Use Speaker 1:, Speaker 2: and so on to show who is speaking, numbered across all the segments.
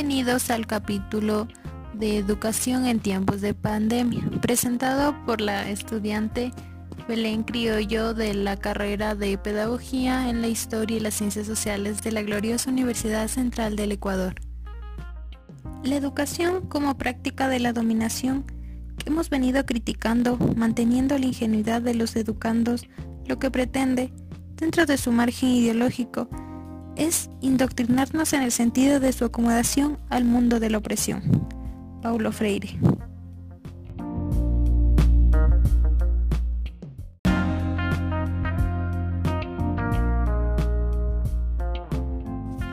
Speaker 1: Bienvenidos al capítulo de Educación en tiempos de pandemia, presentado por la estudiante Belén Criollo de la carrera de Pedagogía en la Historia y las Ciencias Sociales de la gloriosa Universidad Central del Ecuador. La educación como práctica de la dominación que hemos venido criticando, manteniendo la ingenuidad de los educandos, lo que pretende, dentro de su margen ideológico, es indoctrinarnos en el sentido de su acomodación al mundo de la opresión. Paulo Freire.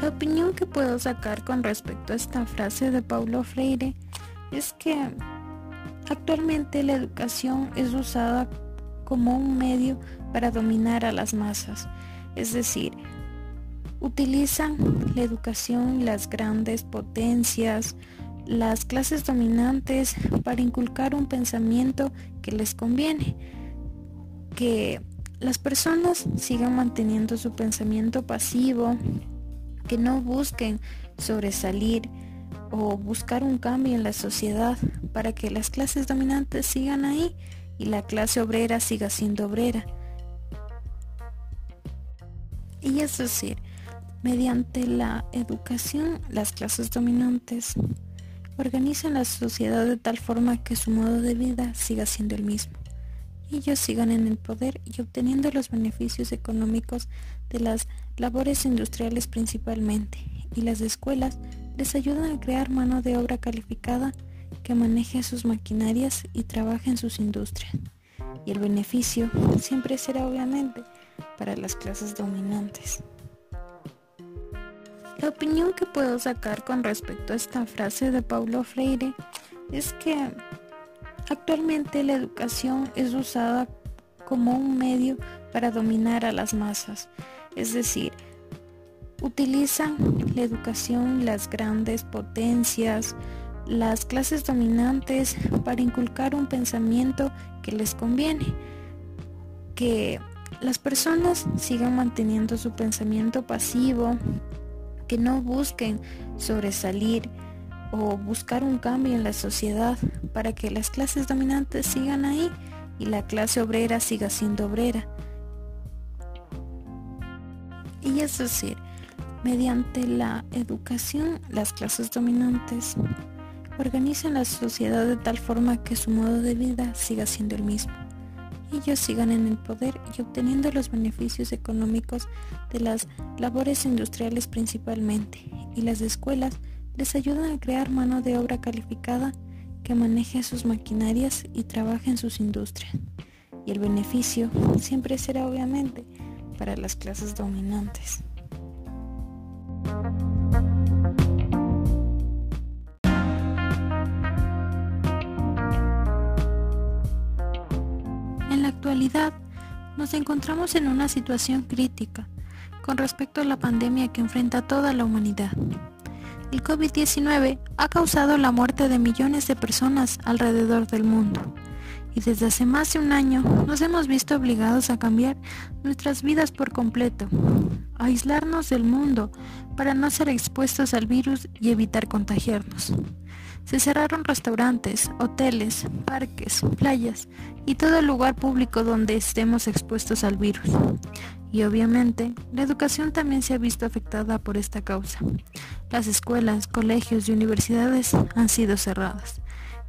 Speaker 1: La opinión que puedo sacar con respecto a esta frase de Paulo Freire es que actualmente la educación es usada como un medio para dominar a las masas, es decir, utilizan la educación, las grandes potencias, las clases dominantes para inculcar un pensamiento que les conviene, que las personas sigan manteniendo su pensamiento pasivo, que no busquen sobresalir o buscar un cambio en la sociedad para que las clases dominantes sigan ahí y la clase obrera siga siendo obrera. Y es decir, Mediante la educación, las clases dominantes organizan la sociedad de tal forma que su modo de vida siga siendo el mismo. Ellos sigan en el poder y obteniendo los beneficios económicos de las labores industriales principalmente, y las escuelas les ayudan a crear mano de obra calificada que maneje sus maquinarias y trabaje en sus industrias. Y el beneficio siempre será obviamente para las clases dominantes. La opinión que puedo sacar con respecto a esta frase de Paulo Freire es que actualmente la educación es usada como un medio para dominar a las masas, es decir, utilizan la educación, las grandes potencias, las clases dominantes para inculcar un pensamiento que les conviene, que las personas sigan manteniendo su pensamiento pasivo, que no busquen sobresalir o buscar un cambio en la sociedad para que las clases dominantes sigan ahí y la clase obrera siga siendo obrera. Y es decir, mediante la educación, las clases dominantes organizan la sociedad de tal forma que su modo de vida siga siendo el mismo ellos sigan en el poder y obteniendo los beneficios económicos de las labores industriales principalmente, y las escuelas les ayudan a crear mano de obra calificada que maneje sus maquinarias y trabaje en sus industrias. Y el beneficio siempre será obviamente para las clases dominantes. Nos encontramos en una situación crítica con respecto a la pandemia que enfrenta toda la humanidad. El COVID-19 ha causado la muerte de millones de personas alrededor del mundo y desde hace más de un año nos hemos visto obligados a cambiar nuestras vidas por completo, a aislarnos del mundo para no ser expuestos al virus y evitar contagiarnos. Se cerraron restaurantes, hoteles, parques, playas y todo lugar público donde estemos expuestos al virus. Y obviamente, la educación también se ha visto afectada por esta causa. Las escuelas, colegios y universidades han sido cerradas.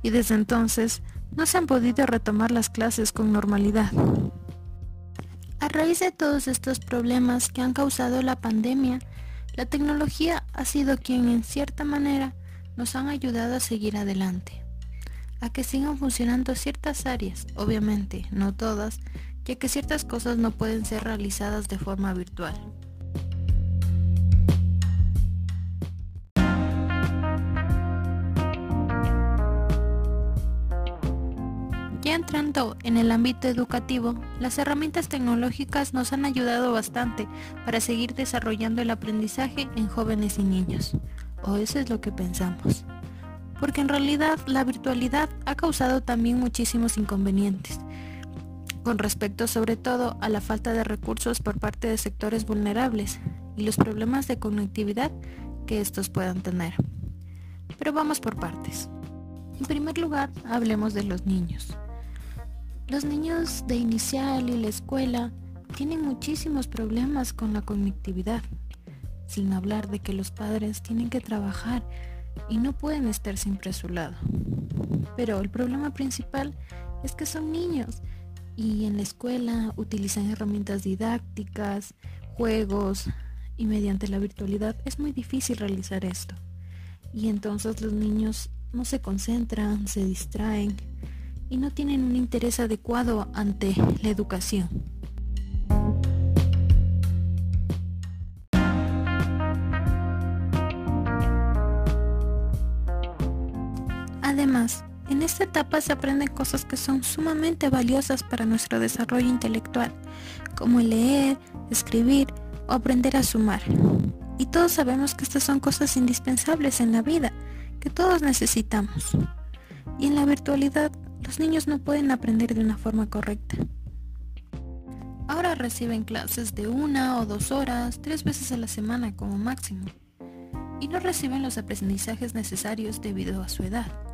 Speaker 1: Y desde entonces, no se han podido retomar las clases con normalidad. A raíz de todos estos problemas que han causado la pandemia, la tecnología ha sido quien en cierta manera nos han ayudado a seguir adelante, a que sigan funcionando ciertas áreas, obviamente no todas, ya que ciertas cosas no pueden ser realizadas de forma virtual. Ya entrando en el ámbito educativo, las herramientas tecnológicas nos han ayudado bastante para seguir desarrollando el aprendizaje en jóvenes y niños o eso es lo que pensamos. Porque en realidad la virtualidad ha causado también muchísimos inconvenientes, con respecto sobre todo a la falta de recursos por parte de sectores vulnerables y los problemas de conectividad que estos puedan tener. Pero vamos por partes. En primer lugar, hablemos de los niños. Los niños de inicial y la escuela tienen muchísimos problemas con la conectividad, sin hablar de que los padres tienen que trabajar y no pueden estar siempre a su lado. Pero el problema principal es que son niños y en la escuela utilizan herramientas didácticas, juegos y mediante la virtualidad es muy difícil realizar esto. Y entonces los niños no se concentran, se distraen y no tienen un interés adecuado ante la educación. Esta etapa se aprenden cosas que son sumamente valiosas para nuestro desarrollo intelectual, como leer, escribir o aprender a sumar. Y todos sabemos que estas son cosas indispensables en la vida, que todos necesitamos. Y en la virtualidad, los niños no pueden aprender de una forma correcta. Ahora reciben clases de una o dos horas, tres veces a la semana como máximo, y no reciben los aprendizajes necesarios debido a su edad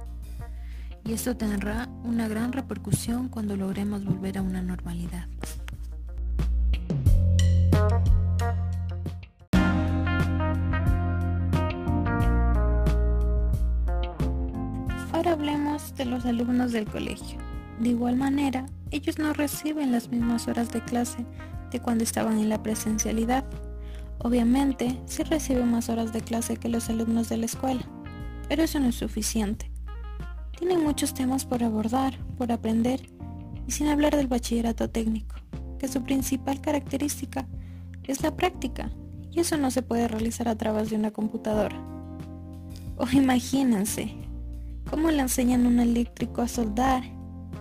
Speaker 1: y esto tendrá una gran repercusión cuando logremos volver a una normalidad. Ahora hablemos de los alumnos del colegio. De igual manera, ellos no reciben las mismas horas de clase de cuando estaban en la presencialidad. Obviamente, sí reciben más horas de clase que los alumnos de la escuela, pero eso no es suficiente. Tienen muchos temas por abordar, por aprender, y sin hablar del bachillerato técnico, que su principal característica es la práctica, y eso no se puede realizar a través de una computadora. O imagínense, cómo le enseñan un eléctrico a soldar,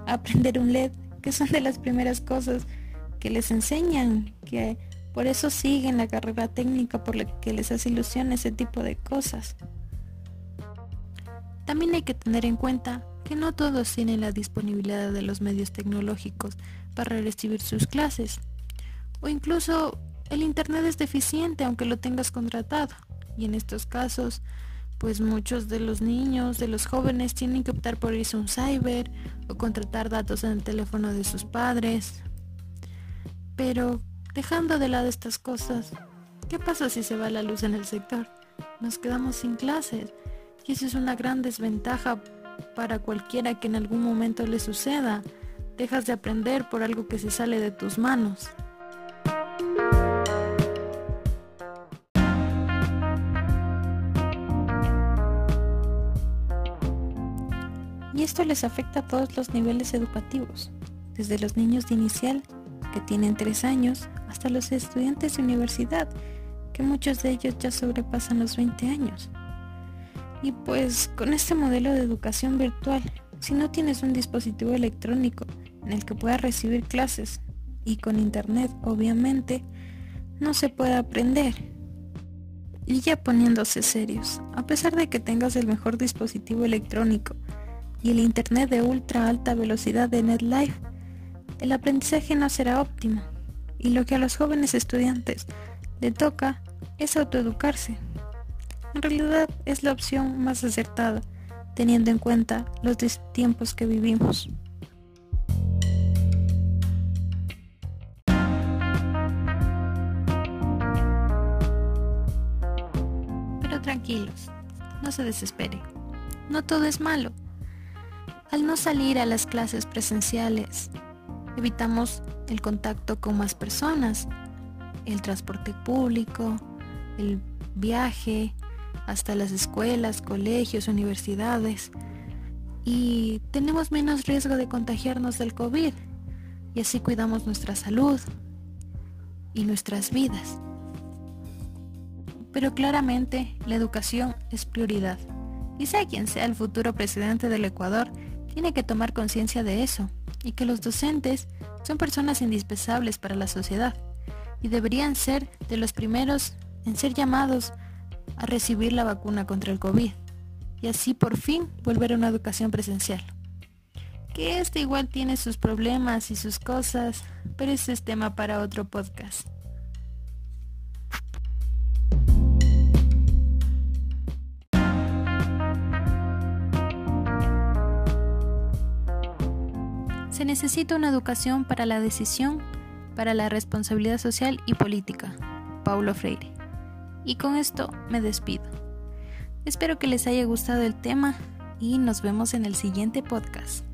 Speaker 1: a aprender un LED, que son de las primeras cosas que les enseñan, que por eso siguen la carrera técnica, por la que les hace ilusión ese tipo de cosas. También hay que tener en cuenta que no todos tienen la disponibilidad de los medios tecnológicos para recibir sus clases. O incluso el Internet es deficiente aunque lo tengas contratado. Y en estos casos, pues muchos de los niños, de los jóvenes, tienen que optar por irse a un cyber o contratar datos en el teléfono de sus padres. Pero dejando de lado estas cosas, ¿qué pasa si se va la luz en el sector? Nos quedamos sin clases eso es una gran desventaja para cualquiera que en algún momento le suceda. Dejas de aprender por algo que se sale de tus manos. Y esto les afecta a todos los niveles educativos, desde los niños de inicial, que tienen 3 años, hasta los estudiantes de universidad, que muchos de ellos ya sobrepasan los 20 años. Y pues con este modelo de educación virtual, si no tienes un dispositivo electrónico en el que puedas recibir clases y con internet obviamente, no se puede aprender. Y ya poniéndose serios, a pesar de que tengas el mejor dispositivo electrónico y el internet de ultra alta velocidad de NetLife, el aprendizaje no será óptimo. Y lo que a los jóvenes estudiantes le toca es autoeducarse en realidad es la opción más acertada, teniendo en cuenta los tiempos que vivimos. Pero tranquilos, no se desespere. No todo es malo. Al no salir a las clases presenciales, evitamos el contacto con más personas, el transporte público, el viaje, hasta las escuelas, colegios, universidades y tenemos menos riesgo de contagiarnos del COVID y así cuidamos nuestra salud y nuestras vidas. Pero claramente la educación es prioridad y sea quien sea el futuro presidente del Ecuador, tiene que tomar conciencia de eso y que los docentes son personas indispensables para la sociedad y deberían ser de los primeros en ser llamados a recibir la vacuna contra el COVID y así por fin volver a una educación presencial. Que este igual tiene sus problemas y sus cosas, pero ese es tema para otro podcast. Se necesita una educación para la decisión, para la responsabilidad social y política. Paulo Freire. Y con esto me despido. Espero que les haya gustado el tema y nos vemos en el siguiente podcast.